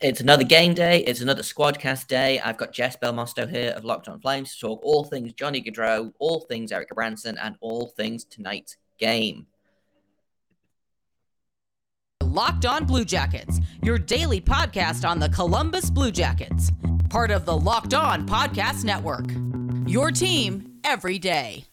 It's another game day. It's another squadcast day. I've got Jess Belmosto here of Locked On Flames to talk all things Johnny Gaudreau, all things Erik Branson, and all things tonight's game. Locked On Blue Jackets, your daily podcast on the Columbus Blue Jackets, part of the Locked On Podcast Network. Your team every day.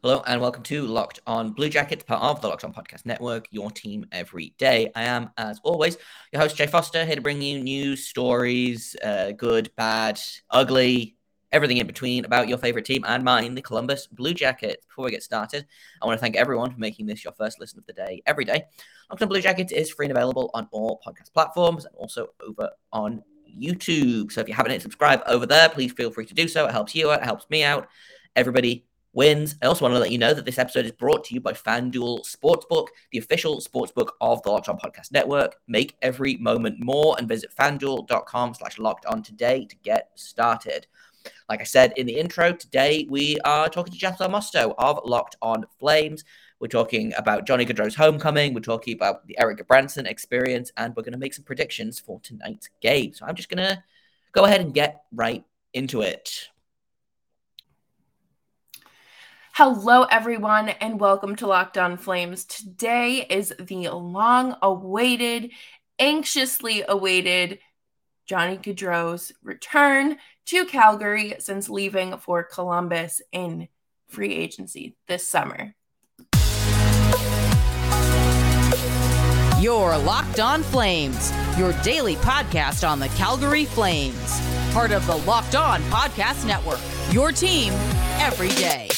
Hello and welcome to Locked On Blue Jackets, part of the Locked On Podcast Network, your team every day. I am, as always, your host, Jay Foster, here to bring you news, stories, uh, good, bad, ugly, everything in between about your favorite team and mine, the Columbus Blue Jackets. Before we get started, I want to thank everyone for making this your first listen of the day every day. Locked On Blue Jackets is free and available on all podcast platforms and also over on YouTube. So if you haven't hit subscribe over there, please feel free to do so. It helps you out, it helps me out. Everybody wins. I also want to let you know that this episode is brought to you by FanDuel Sportsbook, the official sportsbook of the Locked On Podcast Network. Make every moment more and visit fanduel.com slash locked on today to get started. Like I said in the intro, today we are talking to Jeff Mosto of Locked On Flames. We're talking about Johnny Gaudreau's homecoming. We're talking about the Erik Branson experience, and we're going to make some predictions for tonight's game. So I'm just going to go ahead and get right into it. Hello, everyone, and welcome to Locked On Flames. Today is the long awaited, anxiously awaited Johnny Gaudreau's return to Calgary since leaving for Columbus in free agency this summer. Your Locked On Flames, your daily podcast on the Calgary Flames. Part of the Locked On Podcast Network, your team every day.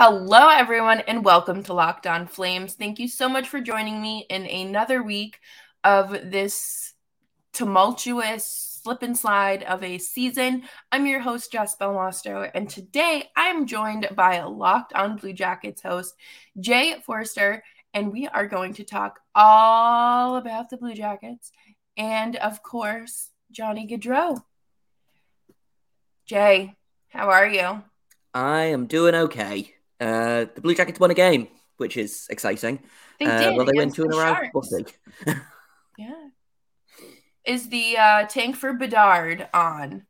Hello, everyone, and welcome to Locked On Flames. Thank you so much for joining me in another week of this tumultuous slip and slide of a season. I'm your host, Jess Belmosto, and today I'm joined by a Locked On Blue Jackets host, Jay Foster, and we are going to talk all about the Blue Jackets and, of course, Johnny Gaudreau. Jay, how are you? I am doing okay. Uh, the Blue Jackets won a game, which is exciting. They uh, well, they win against two in a row. We'll. Yeah. Is the uh, tank for Bedard on?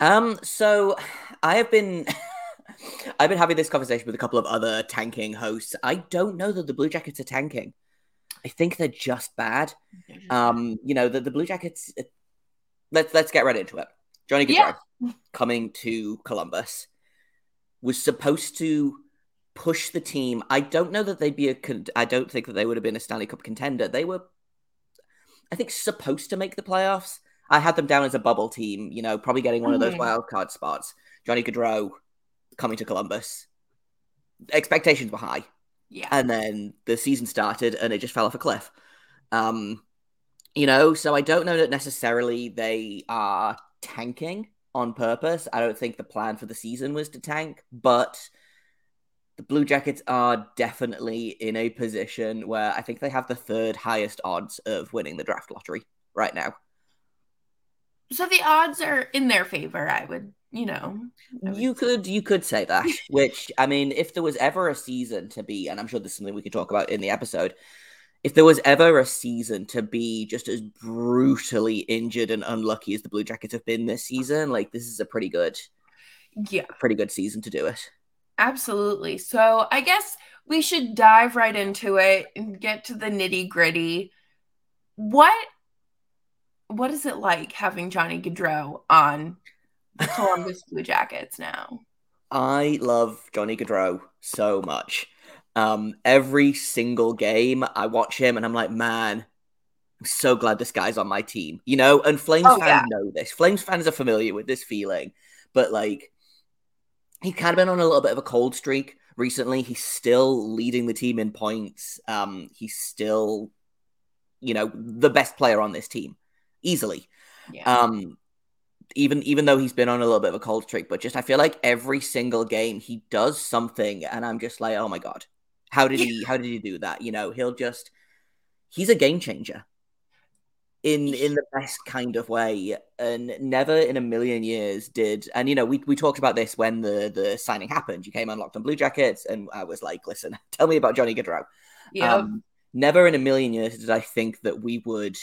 Um, so I have been I've been having this conversation with a couple of other tanking hosts. I don't know that the Blue Jackets are tanking. I think they're just bad. Um, you know, the, the Blue Jackets let's let's get right into it. Johnny Gaudreau Yeah. coming to Columbus was supposed to push the team. I don't know that they'd be a con- I don't think that they would have been a Stanley Cup contender. They were I think supposed to make the playoffs. I had them down as a bubble team, you know, probably getting one of those Mhm. wild card spots. Johnny Gaudreau coming to Columbus. Expectations were high. Yeah. And then the season started and it just fell off a cliff. Um, you know, so I don't know that necessarily they are tanking on purpose. I don't think the plan for the season was to tank, but the Blue Jackets are definitely in a position where I think they have the third highest odds of winning the draft lottery right now. so the odds are in their favor, I would, you know. Would You could you could say that. Which I mean, if there was ever a season to be, and I'm sure this is something we could talk about in the episode, if there was ever a season to be just as brutally injured and unlucky as the Blue Jackets have been this season, like this is a pretty good, Yeah, pretty good season to do it. absolutely. So I guess we should dive right into it and get to the nitty gritty. What what is it like having Johnny Gaudreau on the Columbus Blue Jackets now? I love Johnny Gaudreau so much. Um, every single game I watch him and I'm like, man, I'm so glad this guy's on my team. You know, and Flames Oh, fans yeah. know this. Flames fans are familiar with this feeling. But like he kind of been on a little bit of a cold streak recently. He's still leading the team in points. Um, he's still, you know, the best player on this team, easily. Yeah. Um, even even though he's been on a little bit of a cold streak, but just I feel like every single game he does something, and I'm just like, oh my god, how did he how did he do that? You know, he'll just he's a game changer. In in the best kind of way and never in a million years did and you know we, we talked about this when the the signing happened. You came unlocked on blue jackets and i was like listen tell me about johnny gaudreau. Yeah. um, never in a million years did i think that we would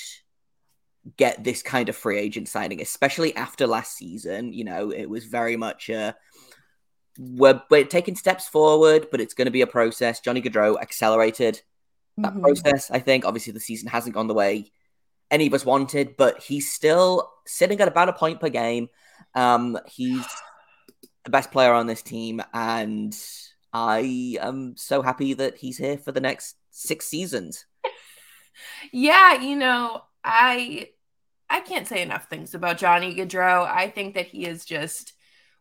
get this kind of free agent signing especially after last season. You know it was very much uh we're, we're taking steps forward but it's going to be a process johnny gaudreau accelerated that Mhm. process i think obviously the season hasn't gone the way any of us wanted, but he's still sitting at about a point per game. Um, he's the best player on this team, and I am so happy that he's here for the next six seasons. Yeah, you know, I I can't say enough things about Johnny Gaudreau. I think that he is just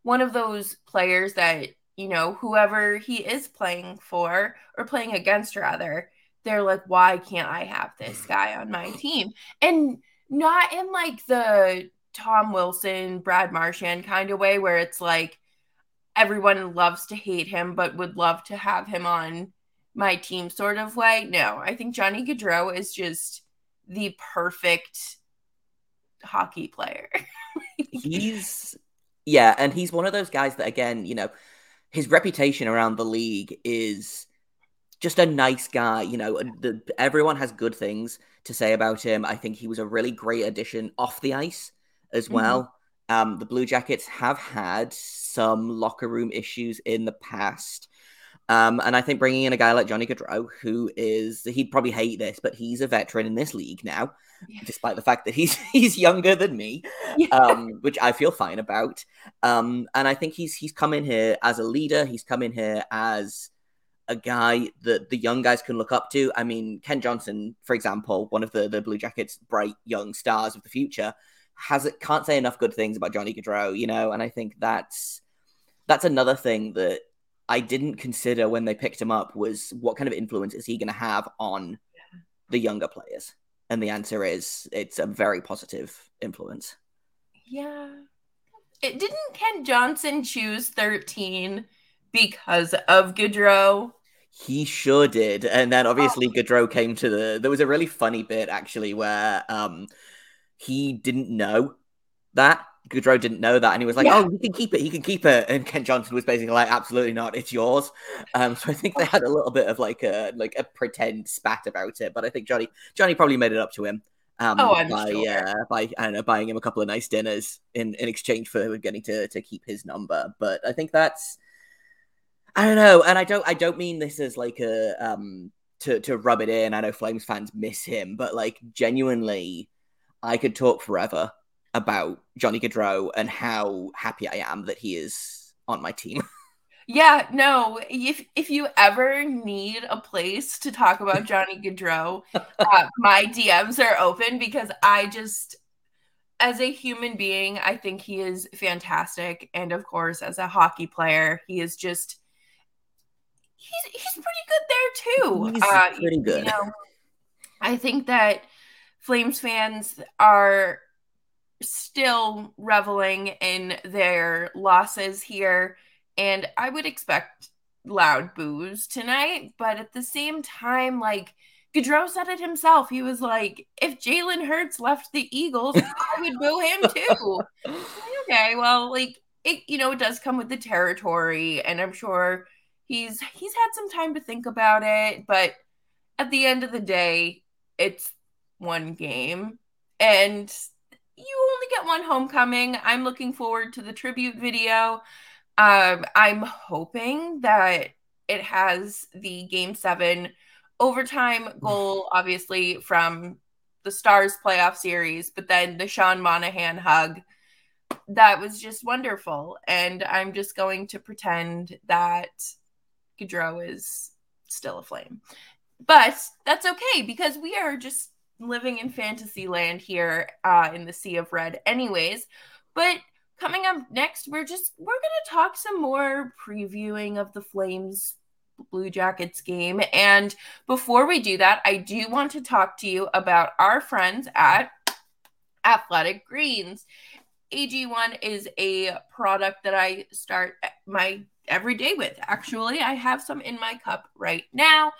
one of those players that, you know, whoever he is playing for or playing against rather, they're like, why can't I have this mm. guy on my team? And not in like the Tom Wilson, Brad Marchand kind of way where it's like everyone loves to hate him but would love to have him on my team sort of way. No, I think Johnny Gaudreau is just the perfect hockey player. He's yeah, and he's one of those guys that again, you know, his reputation around the league is just a nice guy. You know, the, everyone has good things to say about him. I think he was a really great addition off the ice as well. Um, the Blue Jackets have had some locker room issues in the past. Um, and I think bringing in a guy like Johnny Gaudreau, who is, he'd probably hate this, but he's a veteran in this league now, Yeah. despite the fact that he's he's younger than me, Yeah. um, which I feel fine about. Um, and I think he's he's come in here as a leader. He's come in here as a guy that the young guys can look up to. I mean, Kent Johnson, for example, one of the the Blue Jackets' bright young stars of the future, has it can't say enough good things about Johnny Gaudreau, you know. And I think that's that's another thing that I didn't consider when they picked him up was what kind of influence is he going to have on the younger players? And the answer is it's a very positive influence. yeah. It didn't Kent Johnson choose 13 because of Gaudreau? He sure did. And then obviously Gaudreau came to the there was a really funny bit actually where um he didn't know that. Gaudreau didn't know that and he was like, Yeah. Oh, he can keep it, he can keep it. And Kent Johnson was basically like, Absolutely not, it's yours. Um so I think they had a little bit of like a like a pretend spat about it, but I think Johnny Johnny probably made it up to him. Um, Oh, I'm by, sure. uh, by I don't know, buying him a couple of nice dinners in, in exchange for getting to, to keep his number. But I think that's I don't know, and I don't I don't mean this as like a um to to rub it in. I know Flames fans miss him, but like genuinely, I could talk forever about Johnny Gaudreau and how happy I am that he is on my team. Yeah, no. If if you ever need a place to talk about Johnny Gaudreau, uh, my DMs are open because I just, as a human being, I think he is fantastic, and of course, as a hockey player, he is just he's he's pretty good there too. He's Uh, pretty good. You know, I think that Flames fans are still reveling in their losses here, and I would expect loud boos tonight. But at the same time, like Gaudreau said it himself, he was like, "If Jalen Hurts left the Eagles, I would boo him too." okay, well, like it, you know, it does come with the territory, and I'm sure he's he's had some time to think about it. But at the end of the day, it's one game, and you only get one homecoming. I'm looking forward to the tribute video. Um, I'm hoping that it has the game seven overtime goal, obviously from the Stars playoff series, but then the Sean Monahan hug. That was just wonderful. And I'm just going to pretend that Gaudreau is still a flame. But that's okay because we are just living in fantasy land here uh, in the Sea of Red, anyways. But coming up next, we're just we're gonna talk some more previewing of the Flames Blue Jackets game. And before we do that, I do want to talk to you about our friends at Athletic Greens. AG1 is a product that I start my every day with. Actually, I have some in my cup right now.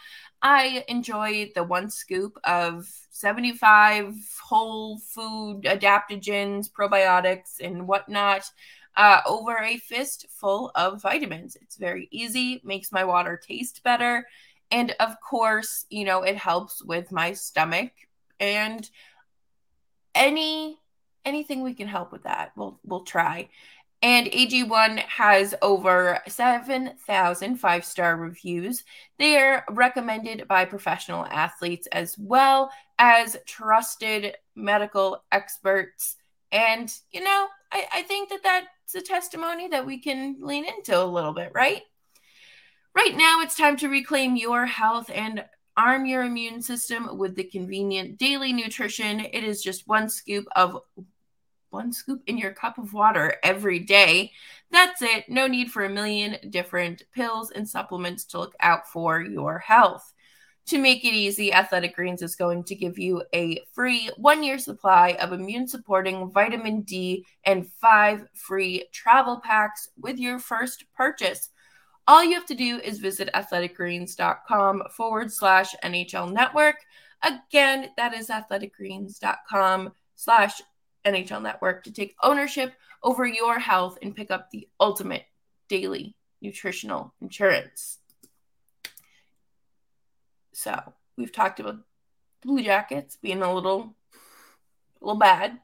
I enjoy the one scoop of 75 whole food adaptogens, probiotics, and whatnot uh, over a fist full of vitamins. It's very easy, makes my water taste better. And of course, you know, it helps with my stomach and any anything we can help with that. We'll we'll try. And AG1 has over 7,000 five star reviews. They are recommended by professional athletes as well as trusted medical experts. And, you know, I, I think that that's a testimony that we can lean into a little bit, right? Right now, it's time to reclaim your health and arm your immune system with the convenient daily nutrition. It is just one scoop of one scoop in your cup of water every day. That's it. No need for a million different pills and supplements to look out for your health. To make it easy, Athletic Greens is going to give you a free one year supply of immune supporting vitamin D and five free travel packs with your first purchase. All you have to do is visit athleticgreens.com forward slash NHL network. Again, that is athleticgreens.com slash NHL network to take ownership over your health and pick up the ultimate daily nutritional insurance. So we've talked about the Blue Jackets being a little, a little bad.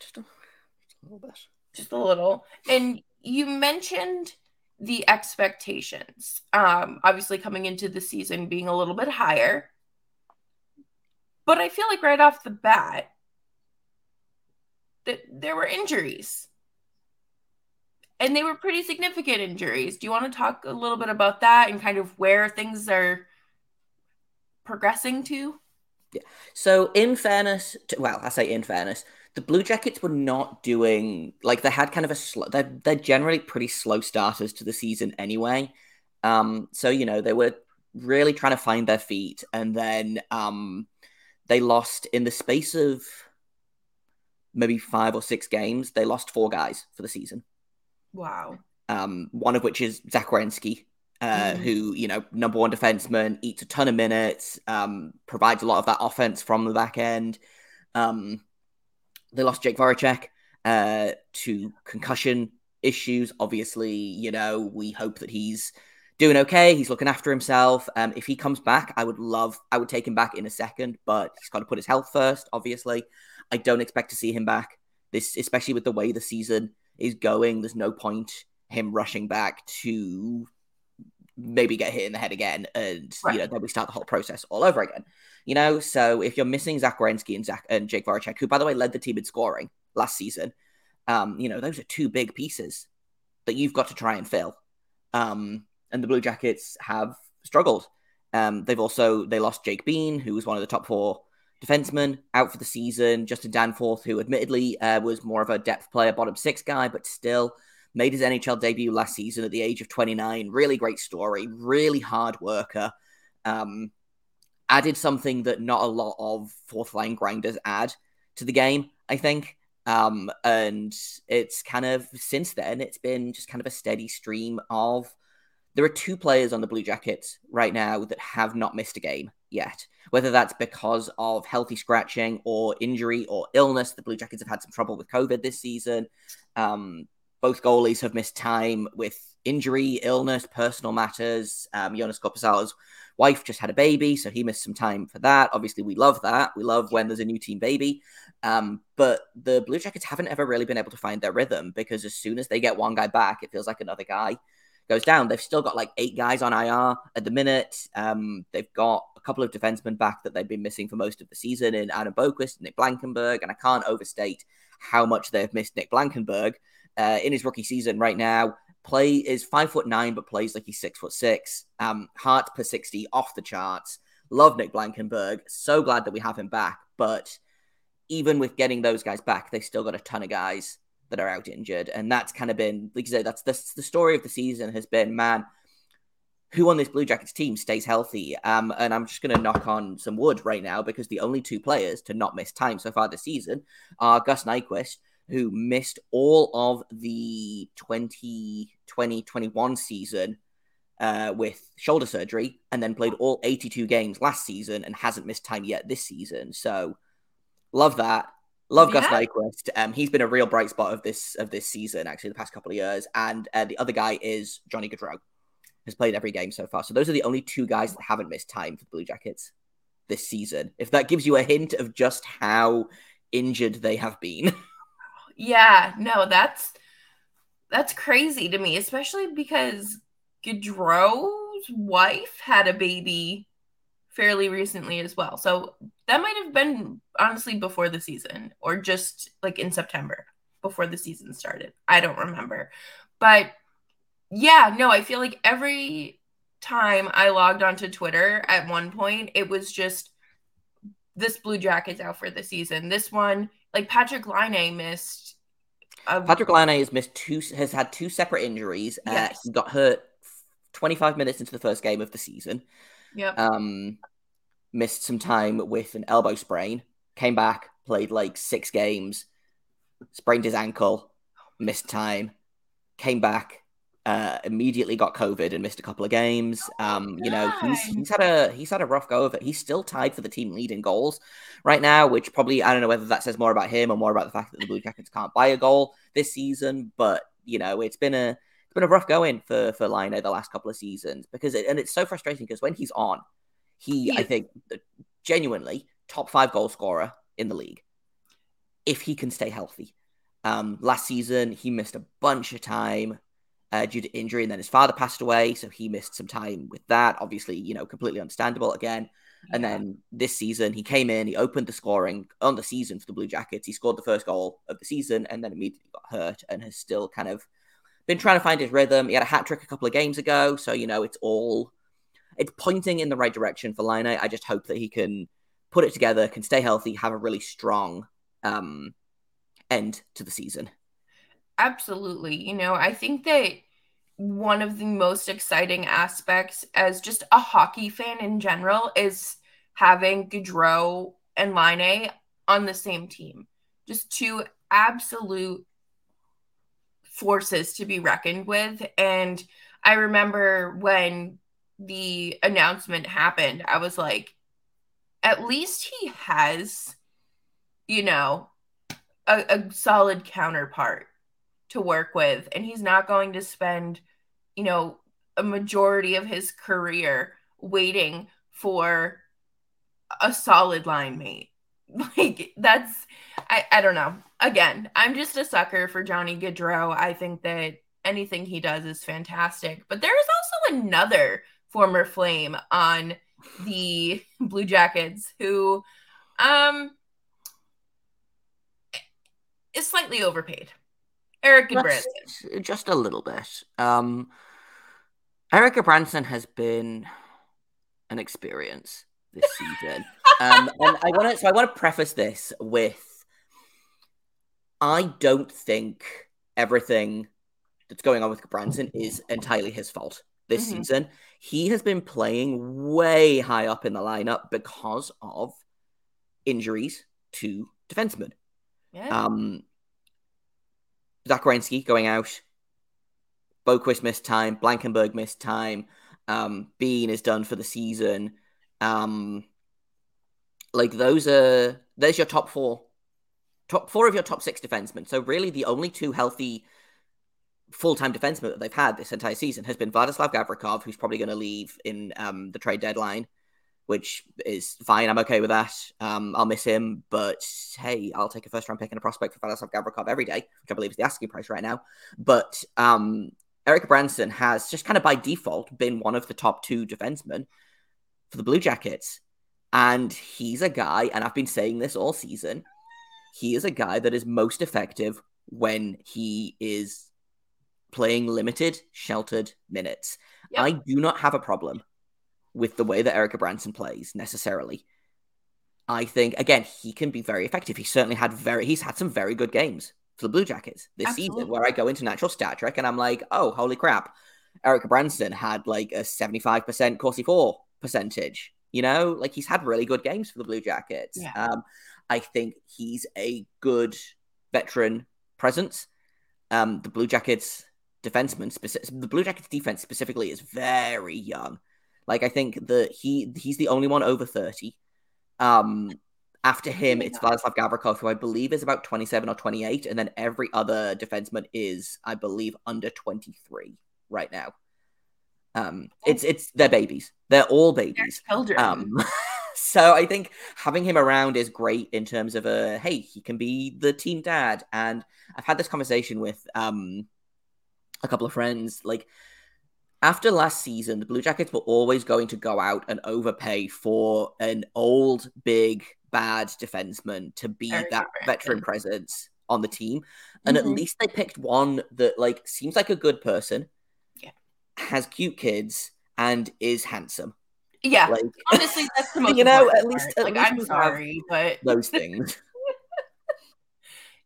Just a, just a little bit. Just a little. And you mentioned the expectations. Um, obviously coming into the season being a little bit higher. But I feel like right off the bat, that there were injuries. And they were pretty significant injuries. Do you want to talk a little bit about that and kind of where things are progressing to? Yeah. So, in fairness, to, well, I say in fairness, the Blue Jackets were not doing like they had kind of a slow. They're they're generally pretty slow starters to the season anyway. Um, so you know they were really trying to find their feet, and then um, they lost in the space of maybe five or six games. They lost four guys for the season. Wow. Um, one of which is Zach uh, mm. who, you know, number one defenseman, eats a ton of minutes, um, provides a lot of that offense from the back end. Um, they lost Jake Voracek uh, to concussion issues. Obviously, you know, we hope that he's doing okay. He's looking after himself. Um, if he comes back, I would love, I would take him back in a second, but he's got to put his health first, obviously. I don't expect to see him back. This, especially with the way the season is going, there's no point him rushing back to maybe get hit in the head again, and right. you know then we start the whole process all over again. You know, so if you're missing Zach Werenski and Zach and Jake Voracek, who by the way led the team in scoring last season, um, you know those are two big pieces that you've got to try and fill. Um, and the Blue Jackets have struggled. Um, they've also they lost Jake Bean, who was one of the top four defensemen, out for the season. Justin Danforth, who admittedly uh, was more of a depth player, bottom six guy, but still made his NHL debut last season at the age of 29. Really great story, really hard worker. Um, added something that not a lot of fourth line grinders add to the game, I think. Um, and it's kind of since then, it's been just kind of a steady stream of. There are two players on the Blue Jackets right now that have not missed a game yet. Whether that's because of healthy scratching or injury or illness, the Blue Jackets have had some trouble with COVID this season. Um, both goalies have missed time with injury, illness, personal matters. Um, Joonas Korpisalo's wife just had a baby, so he missed some time for that. Obviously, we love that. We love when there's a new team baby. Um, but the Blue Jackets haven't ever really been able to find their rhythm because as soon as they get one guy back, it feels like another guy goes down. They've still got like eight guys on IR at the minute. Um, they've got a couple of defensemen back that they've been missing for most of the season in Adam Boqvist, Nick Blankenburg, and I can't overstate how much they've missed Nick Blankenburg uh, in his rookie season right now. Play is five foot nine, but plays like he's six foot six. Um, heart per 60 off the charts. Love Nick Blankenburg. So glad that we have him back. But even with getting those guys back, they still got a ton of guys that are out injured. And that's kind of been, like you said, that's, that's the story of the season has been, man, who on this Blue Jackets team stays healthy. Um, and I'm just going to knock on some wood right now because the only two players to not miss time so far this season are Gus Nyquist who missed all of the 2020-21 season uh, with shoulder surgery and then played all 82 games last season and hasn't missed time yet this season. So love that. Love yeah. Gus Nyquist. Um, he's been a real bright spot of this of this season, actually, the past couple of years. And uh, the other guy is Johnny Gaudreau, has played every game so far. So those are the only two guys that haven't missed time for the Blue Jackets this season. If that gives you a hint of just how injured they have been. Yeah, no, that's that's crazy to me, especially because Gaudreau's wife had a baby fairly recently as well. So that might have been honestly before the season or just like in September before the season started. I don't remember. But yeah, no, I feel like every time I logged onto Twitter at one point, it was just this Blue Jackets out for the season. This one, like Patrik Laine missed. A... Patrik Laine has missed two, has had two separate injuries. Uh, yes. Uh, he got hurt 25 minutes into the first game of the season. Yep. Um, missed some time with an elbow sprain. Came back, played like six games, sprained his ankle, missed time. Came back, uh, immediately got COVID and missed a couple of games. Um, you know, he's he's had a he's had a rough go of it. He's still tied for the team lead in goals right now, which probably I don't know whether that says more about him or more about the fact that the Blue Jackets can't buy a goal this season. But you know, it's been a it's been a rough going for for Laine the last couple of seasons because it, and it's so frustrating because when he's on, he yeah. I think genuinely top five goal scorer in the league if he can stay healthy. Um, last season he missed a bunch of time uh, due to injury, and then his father passed away, so he missed some time with that. Obviously, you know, completely understandable again. Yeah. And then this season, he came in, he opened the scoring on the season for the Blue Jackets. He scored the first goal of the season, and then immediately got hurt, and has still kind of been trying to find his rhythm. He had a hat trick a couple of games ago, so you know, it's all it's pointing in the right direction for Laine. I just hope that he can put it together, can stay healthy, have a really strong um, end to the season. Absolutely. You know, I think that one of the most exciting aspects as just a hockey fan in general is having Gaudreau and Laine on the same team. Just two absolute forces to be reckoned with. And I remember when the announcement happened, I was like, at least he has, you know, a, a solid counterpart to work with and he's not going to spend you know a majority of his career waiting for a solid line mate. Like that's I, I don't know. Again i'm just a sucker for johnny gaudreau. I think that anything he does is fantastic. But there is also another former flame on the blue jackets who um is slightly overpaid Erik Gudbranson. Just a little bit. Um, Erik Gudbranson has been an experience this season. um, and I want to, so I want to preface this with I don't think everything that's going on with Branson is entirely his fault this mm-hmm. season. He has been playing way high up in the lineup because of injuries to defensemen. Yeah. Um, Zach Werenski going out. Boqvist missed time. Blankenburg missed time. Um, Bean is done for the season. Um, like those are there's your top four, top four of your top six defensemen. So really, the only two healthy full-time defensemen that they've had this entire season has been Vladislav Gavrikov, who's probably going to leave in um, the trade deadline, which is fine. I'm okay with that. Um, I'll miss him, but hey, I'll take a first round pick and a prospect for Vladislav Gavrikov every day, which I believe is the asking price right now. But um, Erik Branson has just kind of by default been one of the top two defensemen for the Blue Jackets. And he's a guy, and I've been saying this all season, he is a guy that is most effective when he is playing limited, sheltered minutes. Yep. I do not have a problem with the way that Erik Branson plays necessarily. I think again he can be very effective. He certainly had very he's had some very good games for the Blue Jackets this Absolutely. season where I go into natural stat trick and I'm like, oh holy crap, Erik Branson had like a 75% Corsi For percentage. You know, like he's had really good games for the Blue Jackets. Yeah. Um, I think he's a good veteran presence. Um, the Blue Jackets defenseman, speci- the Blue Jackets defense specifically is very young. Like I think that he he's the only one over thirty. Um, after him, it's Vladislav Gavrikov, who I believe is about twenty seven or twenty eight, and then every other defenseman is, I believe, under twenty three right now. Um, it's it's they're babies. They're all babies. They're children. Um, so I think having him around is great in terms of a hey, he can be the team dad. And I've had this conversation with um a couple of friends. Like after last season, the Blue Jackets were always going to go out and overpay for an old, big, bad defenseman to be that veteran presence on the team. And Mhm. at least they picked one that like seems like a good person, Yeah. has cute kids, and is handsome. yeah. Like Honestly, that's the most. You know, at least- at like least I'm sorry, but those things.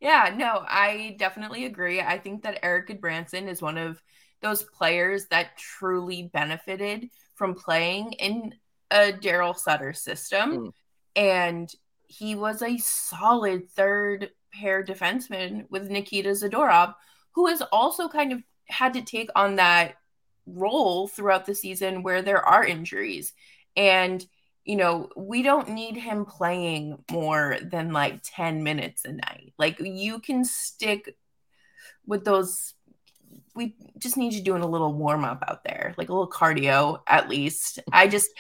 Yeah, no, I definitely agree. I think that Eric Branson is one of those players that truly benefited from playing in a Daryl Sutter system. Mm. And he was a solid third pair defenseman with Nikita Zadorov, who has also kind of had to take on that role throughout the season where there are injuries. And you know, we don't need him playing more than like 10 minutes a night. Like you can stick with those we just need you doing a little warm up out there, like a little cardio at least. I just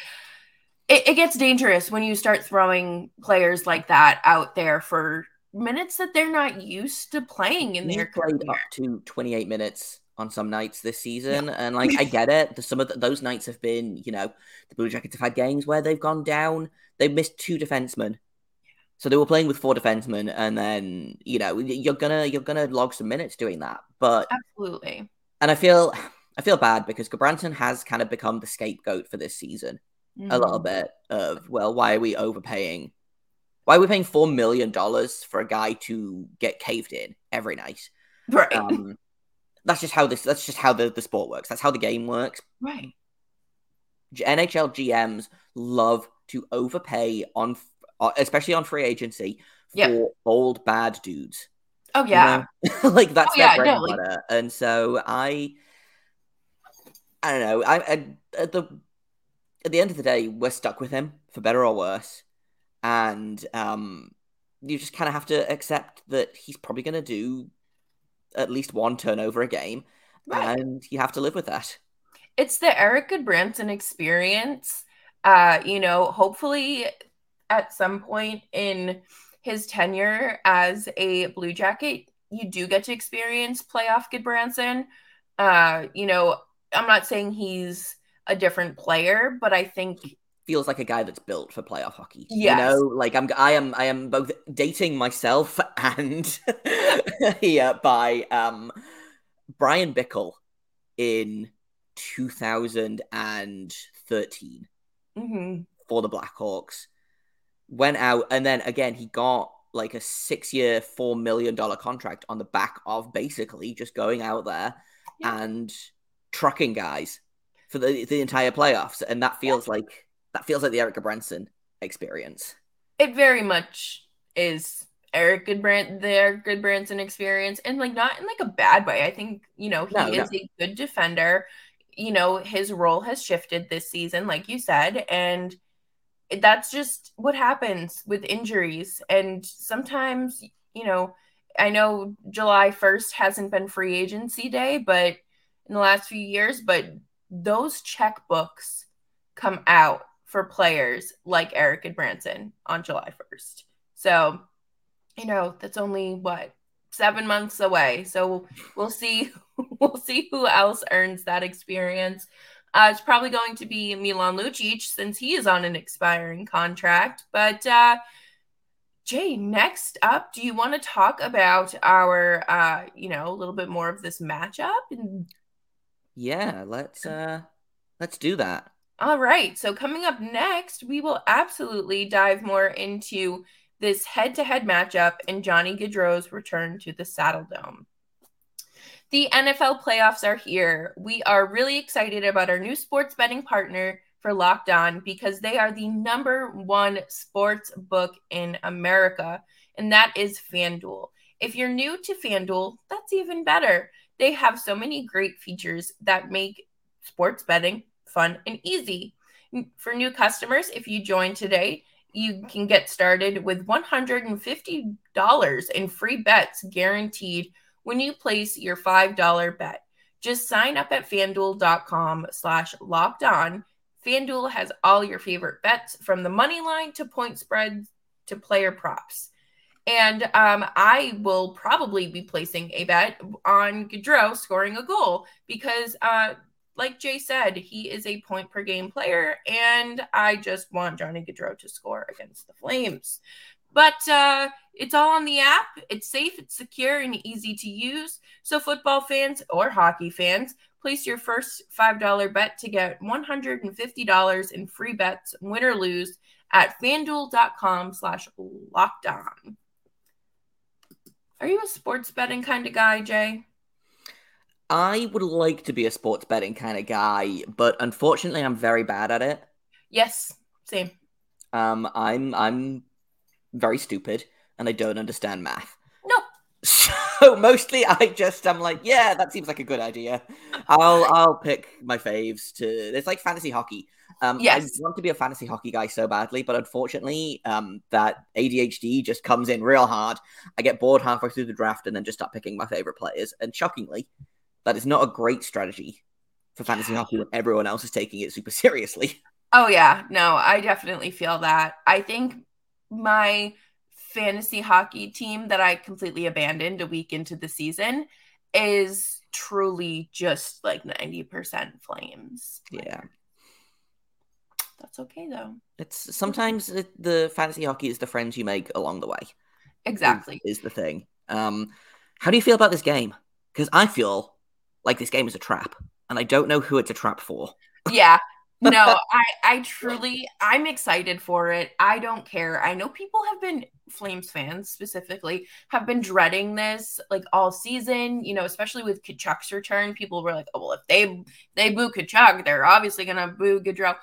it, it gets dangerous when you start throwing players like that out there for minutes that they're not used to playing in He their played career. up to 28 minutes on some nights this season, and like I get it. The, some of the, those nights have been, you know, the Blue Jackets have had games where they've gone down. They've missed two defensemen, so they were playing with four defensemen, and then you know you're gonna you're gonna log some minutes doing that. But Absolutely. and I feel I feel bad because Gudbranson has kind of become the scapegoat for this season a little Mhm. bit of well, why are we overpaying? Why are we paying four million dollars for a guy to get caved in every night? Right. um, that's just how this that's just how the, the sport works that's how the game works right. Nhl gms love to overpay on especially on free agency for Yeah. old bad dudes Oh you yeah. know? like that's Oh, their yeah, bread no, and like- butter and so i i don't know I, I at the at the end of the day we're stuck with him for better or worse and um you just kind of have to accept that he's probably going to do at least one turnover a game Right. and you have to live with that. it's the Erik Gudbranson experience. Uh, you know, hopefully at some point in his tenure as a Blue Jacket, you do get to experience playoff Gudbranson. Uh, you know, I'm not saying he's a different player, but I think Feels like a guy that's built for playoff hockey. Yes. You know, like I'm, I am, I am both dating myself and here by um Bryan Bickell in 2013 mhm, for the Blackhawks went out and then again he got like a six year four million dollar contract on the back of basically just going out there Yeah. and trucking guys for the the entire playoffs and that feels like that feels like the Eric Branson experience. it very much is Eric Goodbrand the Erik Gudbranson experience and like not in like a bad way. I think, you know, he No, no. is a good defender. You know, his role has shifted this season, like you said, and that's just what happens with injuries. And sometimes, you know, I know July 1st hasn't been free agency day, but in the last few years, but those checkbooks come out for players like Erik Gudbranson on July 1st. So, you know, that's only what seven months away. So we'll see. We'll see who else earns that experience. Uh, it's probably going to be Milan Lucic since he is on an expiring contract. But uh, Jay, next up, do you want to talk about our, uh, you know, a little bit more of this matchup? And Yeah, let's uh let's do that. All right. So coming up next, we will absolutely dive more into this head-to-head matchup and Johnny Gaudreau's return to the Saddledome. The NFL playoffs are here. We are really excited about our new sports betting partner for Locked On because they are the number one sports book in America, and that is FanDuel. If you're new to FanDuel, that's even better. They have so many great features that make sports betting fun and easy. For new customers, if you join today, you can get started with $150 in free bets guaranteed when you place your $5 bet. Just sign up at fanduel.com slash locked on. FanDuel has all your favorite bets from the money line to point spreads to player props. And um, I will probably be placing a bet on Gaudreau scoring a goal because, uh, like Jay said, he is a point per game player, and I just want Johnny Gaudreau to score against the Flames. But uh, it's all on the app. It's safe, it's secure, and easy to use. So, football fans or hockey fans, place your first $5 bet to get $150 in free bets, win or lose, at fanduel.com slash locked on. Are you a sports betting kind of guy, Jay? I would like to be a sports betting kind of guy, but unfortunately, I'm very bad at it. Yes, same. Um, I'm I'm very stupid and I don't understand math. No. So mostly, I just I'm like, yeah, that seems like a good idea. I'll I'll pick my faves to. It's like fantasy hockey. Um, Yes. I want to be a fantasy hockey guy so badly, but unfortunately, um, that ADHD just comes in real hard. I get bored halfway through the draft and then just start picking my favorite players. And shockingly, that is not a great strategy for fantasy hockey when everyone else is taking it super seriously. Oh yeah, no, I definitely feel that. I think my fantasy hockey team that I completely abandoned a week into the season is truly just like 90% flames. Yeah, That's okay though. it's sometimes it, the fantasy hockey is the friends you make along the way. is- Exactly. is, the thing. Um, how do you feel about this game? Because I feel like this game is a trap, and I don't know who it's a trap for. yeah. No, I I truly I'm excited for it. I don't care. I know people have been Flames fans specifically have been dreading this like all season, you know, especially with Tkachuk's return. People were like, "Oh, well, if they they boo Kachuk, they're obviously going to boo Gaudreau."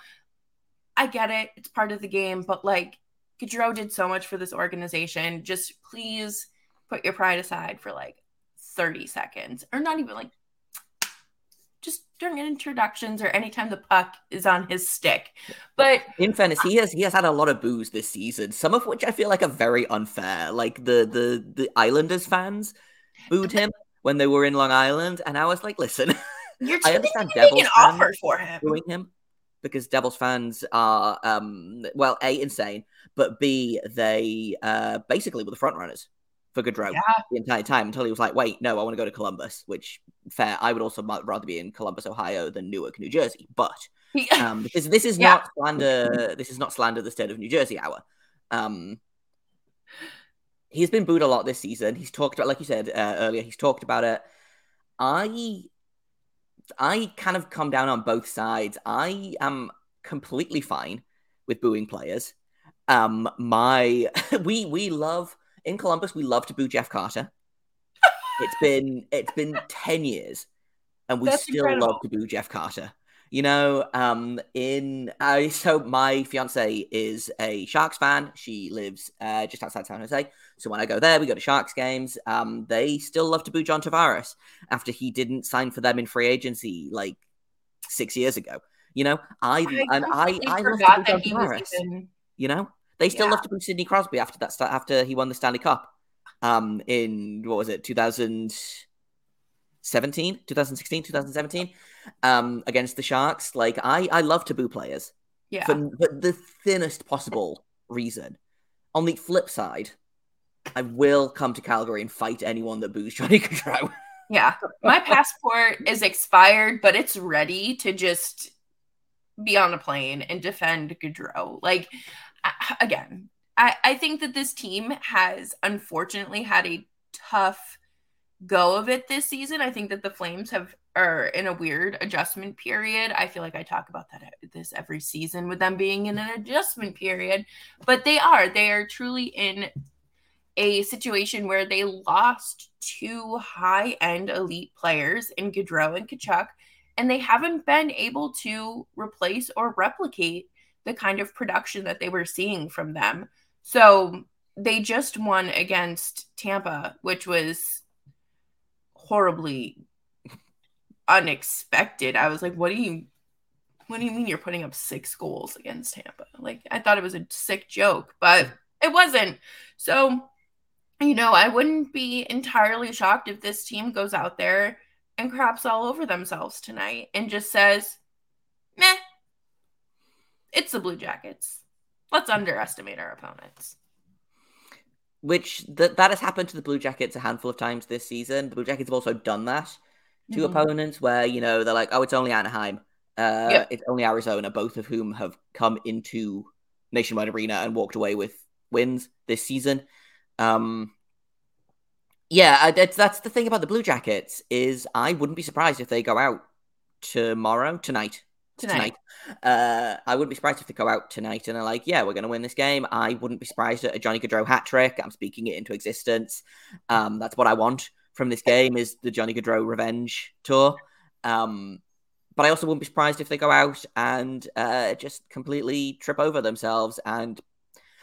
I get it. It's part of the game, but like Gaudreau did so much for this organization. Just please put your pride aside for like 30 seconds or not even like just during introductions or anytime the puck is on his stick. But In fairness, he has he has had a lot of boos this season, some of which I feel like are very unfair. Like the the the Islanders fans booed him when they were in Long Island, and I was like, listen, Your I understand didn't even make Devils fans for him. booing him because Devils fans are um well a insane, but b they uh basically were the front runners for Gaudreau Yeah. the entire time until he was like, wait, no, I want to go to Columbus, which fair. I would also rather be in Columbus, Ohio than Newark, New Jersey. But um, because this is Yeah. not slander. This is not slander the state of New Jersey hour. Um, he's been booed a lot this season. He's talked about, like you said uh, earlier, he's talked about it. I, I kind of come down on both sides. I am completely fine with booing players. Um, my we we love in Columbus. We love to boo Jeff Carter. it's been it's been ten years, and we That's still incredible. love to boo Jeff Carter. You know, um, in I so my fiance is a Sharks fan. She lives uh, just outside San Jose. So when I go there, we go to Sharks games. Um, they still love to boo John Tavares after he didn't sign for them in free agency like six years ago. You know, I, and I completely I love to forgot boo that John he Tavares. even. You know, they still Yeah. love to boo Sidney Crosby after that after he won the Stanley Cup. Um, in what was it, 2017, 2016, 2017, um, against the Sharks. Like I, I love to boo players Yeah. for, for the thinnest possible reason. On the flip side, I will come to Calgary and fight anyone that boos Johnny Gaudreau. Yeah. My passport is expired, but it's ready to just be on a plane and defend Gaudreau. Like, again, I, I think that this team has unfortunately had a tough go of it this season. I think that the Flames have are in a weird adjustment period. I feel like I talk about that uh, this every season with them being in an adjustment period, but they are. They are truly in a situation where they lost two high end elite players in Gaudreau and Tkachuk, and they haven't been able to replace or replicate the kind of production that they were seeing from them. So they just won against Tampa, which was horribly unexpected. I was like, what do you what do you mean you're putting up six goals against Tampa? Like I thought it was a sick joke, but it wasn't. So, you know, I wouldn't be entirely shocked if this team goes out there and craps all over themselves tonight and just says, meh, it's the Blue Jackets. Let's underestimate our opponents. Which that that has happened to the Blue Jackets a handful of times this season. The Blue Jackets have also done that to mm-hmm. opponents where, you know, they're like, oh, it's only Anaheim. Uh, yep. It's only Arizona, both of whom have come into Nationwide Arena and walked away with wins this season. Um, yeah, that's that's the thing about the Blue Jackets is I wouldn't be surprised if they go out tomorrow, tonight, tonight. tonight. Uh, I wouldn't be surprised if they go out tonight and are like, yeah, we're going to win this game. I wouldn't be surprised at a Johnny Gaudreau hat trick. I'm speaking it into existence. Um, that's what I want from this game is the Johnny Gaudreau revenge tour. Um, but I also wouldn't be surprised if they go out and uh, just completely trip over themselves and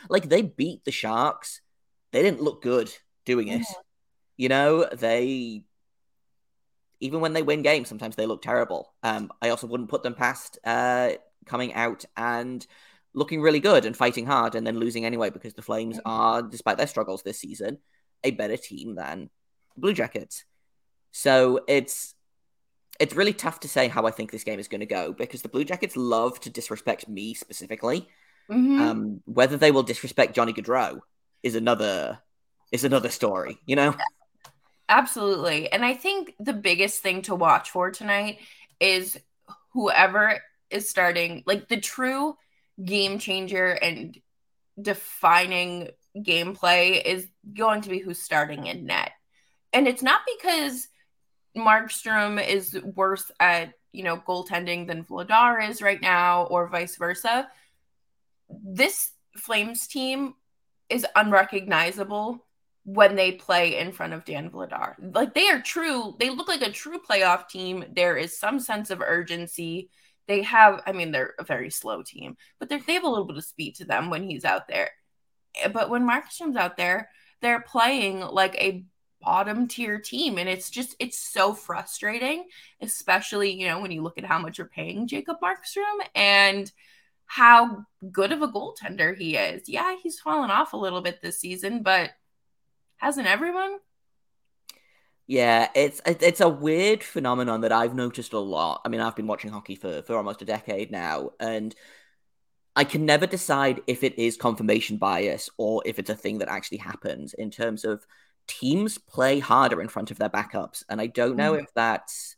like they beat the Sharks. They didn't look good doing it. Yeah. You know, they even when they win games, sometimes they look terrible. Um, I also wouldn't put them past uh, coming out and looking really good and fighting hard and then losing anyway because the Flames mm-hmm. are, despite their struggles this season, a better team than Blue Jackets. So it's it's really tough to say how I think this game is going to go because the Blue Jackets love to disrespect me specifically. Mm-hmm. Um, whether they will disrespect Johnny Gaudreau is another is another story, you know. Absolutely, and I think the biggest thing to watch for tonight is whoever is starting, like the true game changer and defining gameplay is going to be who's starting in net. And it's not because Markstrom is worse at, you know, goaltending than Vladar is right now, or vice versa. This Flames team is unrecognizable when they play in front of Dan Vladar. Like they are true, they look like a true playoff team. There is some sense of urgency. They have, I mean, they're a very slow team, but they have a little bit of speed to them when he's out there. Eh, but when Markstrom's out there, they're playing like a bottom tier team and it's just it's so frustrating especially you know when you look at how much you're paying Jacob Markstrom and how good of a goaltender he is yeah he's fallen off a little bit this season but hasn't everyone yeah it's it's a weird phenomenon that I've noticed a lot I mean I've been watching hockey for for almost a decade now and I can never decide if it is confirmation bias or if it's a thing that actually happens in terms of teams play harder in front of their backups. And I don't know mm. if that's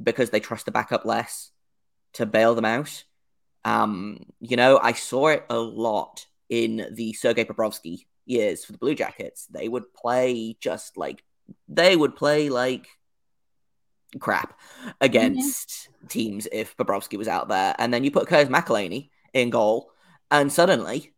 because they trust the backup less to bail them out. Um, you know, I saw it a lot in the Sergei Bobrovsky years for the Blue Jackets. They would play just like they would play like crap against mm-hmm. teams if Bobrovsky was out there. And then you put Curtis McElhinney in goal, and suddenly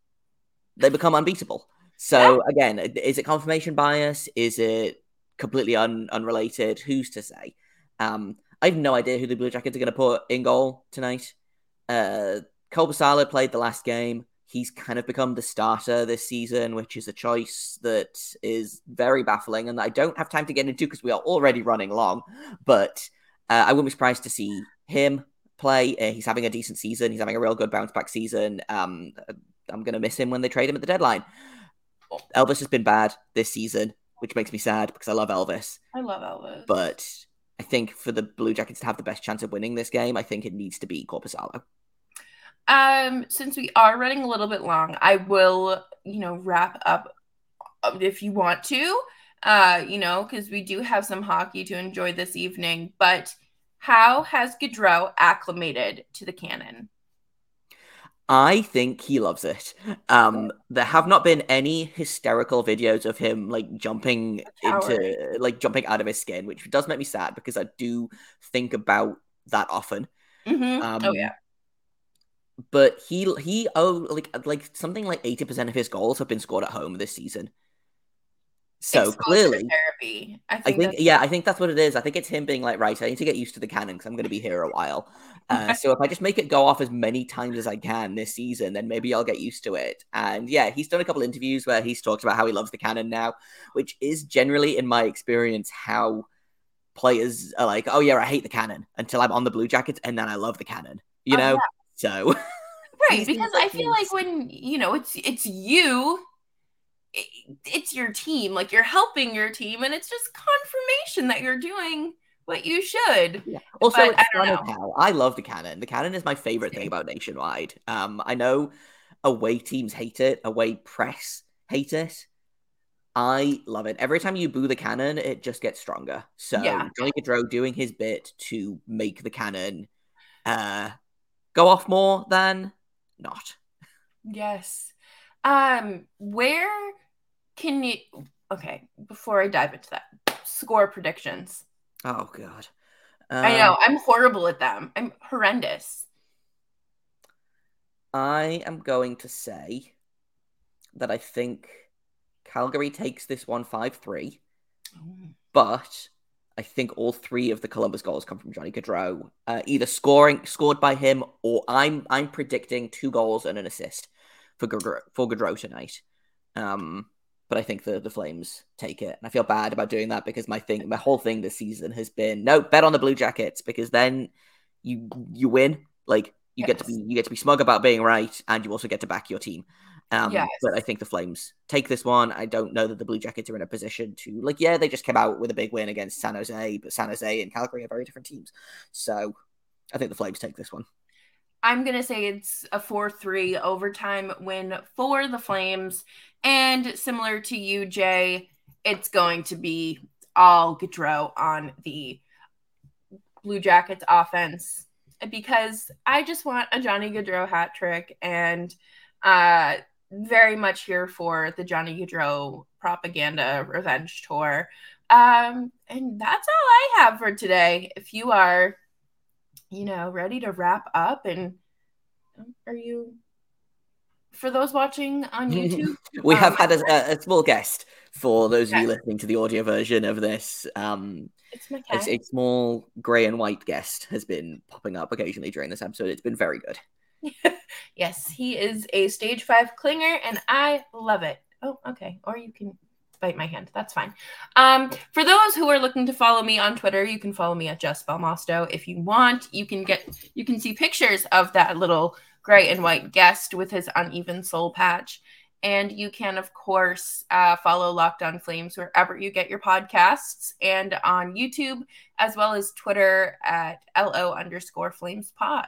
they become unbeatable. So again, is it confirmation bias? Is it completely un- unrelated? Who's to say? Um, I have no idea who the Blue Jackets are going to put in goal tonight. Uh, Korpisalo played the last game. He's kind of become the starter this season, which is a choice that is very baffling and I don't have time to get into because we are already running long. But uh, I wouldn't be surprised to see him play. Uh, he's having a decent season. He's having a real good bounce back season. Um, I'm going to miss him when they trade him at the deadline. Elvis has been bad this season, which makes me sad because I love Elvis. I love Elvis. But I think for the Blue Jackets to have the best chance of winning this game, I think it needs to be Korpisalo. Um, since we are running a little bit long, I will, you know, wrap up um, if you want to. Uh, you know, because we do have some hockey to enjoy this evening. But how has Gaudreau acclimated to the cannon? I think he loves it. Um, there have not been any hysterical videos of him like jumping into like jumping out of his skin, which does make me sad because I do think about that often. Mm-hmm. Um, oh yeah. But he he oh like like something like eighty percent of his goals have been scored at home this season. So Exposure clearly, therapy. I I think, think, yeah, I think that's what it is. I think it's him being like, right, I need to get used to the cannon because I'm going to be here a while. Uh, so if I just make it go off as many times as I can this season, then maybe I'll get used to it. And yeah, he's done a couple interviews where he's talked about how he loves the cannon now, which is generally, in my experience, how players are like, oh yeah, I hate the cannon until I'm on the Blue Jackets, and then I love the cannon. You Oh, know, yeah. So right because i feel like when you know it's it's you it- it's your team like you're helping your team and it's just confirmation that you're doing what you should Yeah. Also, But it's I don't know. I love the cannon. The cannon is my favorite thing about Nationwide. Um, I know away teams hate it, away press hate it. I love it. Every time you boo the cannon, it just gets stronger. So Yeah. Johnny Gaudreau doing his bit to make the cannon uh go off more than not. yes um where can you okay before i dive into that score predictions Oh god. i Um, know i'm horrible at them i'm horrendous I am going to say that I think Calgary takes this one 5 3. but I think all three of the Columbus goals come from Johnny Gaudreau, uh, either scoring scored by him or I'm I'm predicting two goals and an assist for Gaudreau, for Gaudreau tonight. Um, but I think the the Flames take it, and I feel bad about doing that because my thing, my whole thing this season has been no bet on the Blue Jackets because then you you win, like you get to be you get to be smug about being right, and you also get to back your team. Um, Yes. But I think the Flames take this one. I don't know that the Blue Jackets are in a position to like. Yeah, they just came out with a big win against San Jose, but San Jose and Calgary are very different teams. So I think the Flames take this one. I'm going to say it's a 4 3 overtime win for the Flames. And similar to you, Jay, it's going to be all Gaudreau on the Blue Jackets offense because I just want a Johnny Gaudreau hat trick and uh, very much here for the Johnny Gaudreau propaganda revenge tour. Um, and that's all I have for today. If you are you know, ready to wrap up. And are you, for those watching on YouTube? We Um, have had a, a small guest for those of you listening to the audio version of this. Um, it's my a, cat. a small grey and white guest has been popping up occasionally during this episode. It's been very good. Yes, he is a stage five clinger, and I love it. Oh, okay. Or you can bite my hand. That's fine. Um, for those who are looking to follow me on Twitter, you can follow me at Just Belmosto. If you want, you can get you can see pictures of that little gray and white guest with his uneven soul patch. And you can, of course, uh, follow Locked On Flames wherever you get your podcasts and on YouTube, as well as Twitter at LO underscore Flames Pod.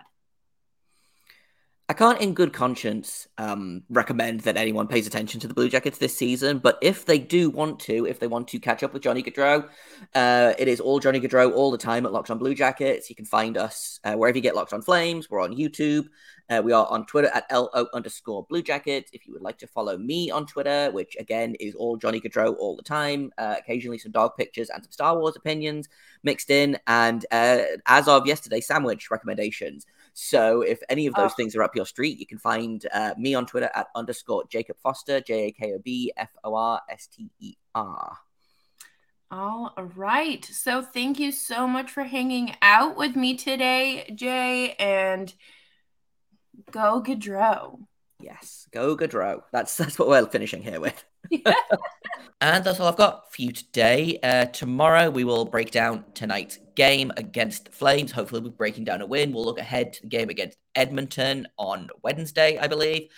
I can't, in good conscience, um, recommend that anyone pays attention to the Blue Jackets this season. But if they do want to, if they want to catch up with Johnny Gaudreau, uh, it is all Johnny Gaudreau all the time at Locked On Blue Jackets. You can find us uh, wherever you get Locked On Flames. We're on YouTube. Uh, we are on Twitter at LO underscore Blue Jacket. If you would like to follow me on Twitter, which again is all Johnny Gaudreau all the time, uh, occasionally some dog pictures and some Star Wars opinions mixed in. And uh, as of yesterday, sandwich recommendations. So if any of those Oh. things are up your street, you can find uh, me on Twitter at underscore Jacob Foster, J A K O B F O R S T E R. All right. So thank you so much for hanging out with me today, Jay, and go Gaudreau. Yes, go Gaudreau. That's that's what we're finishing here with. And that's all I've got for you today. Uh, tomorrow we will break down tonight's game against the Flames. Hopefully, we'll be breaking down a win. We'll look ahead to the game against Edmonton on Wednesday, I believe,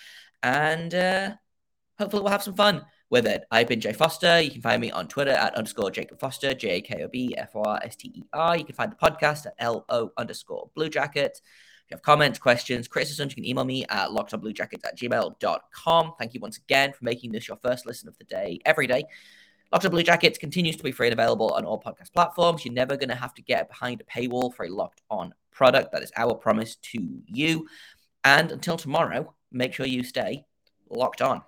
and uh, hopefully we'll have some fun with it. I've been Jay Foster. You can find me on Twitter at underscore Jacob Foster, J A K O B F O R S T E R. You can find the podcast at L O underscore Blue Jacket. You have comments, questions, criticisms, you can email me at lockedonbluejackets at gmail.com. Thank you once again for making this your first listen of the day every day. Locked On Blue Jackets continues to be free and available on all podcast platforms. You're never going to have to get behind a paywall for a locked on product. That is our promise to you. And until tomorrow, make sure you stay locked on.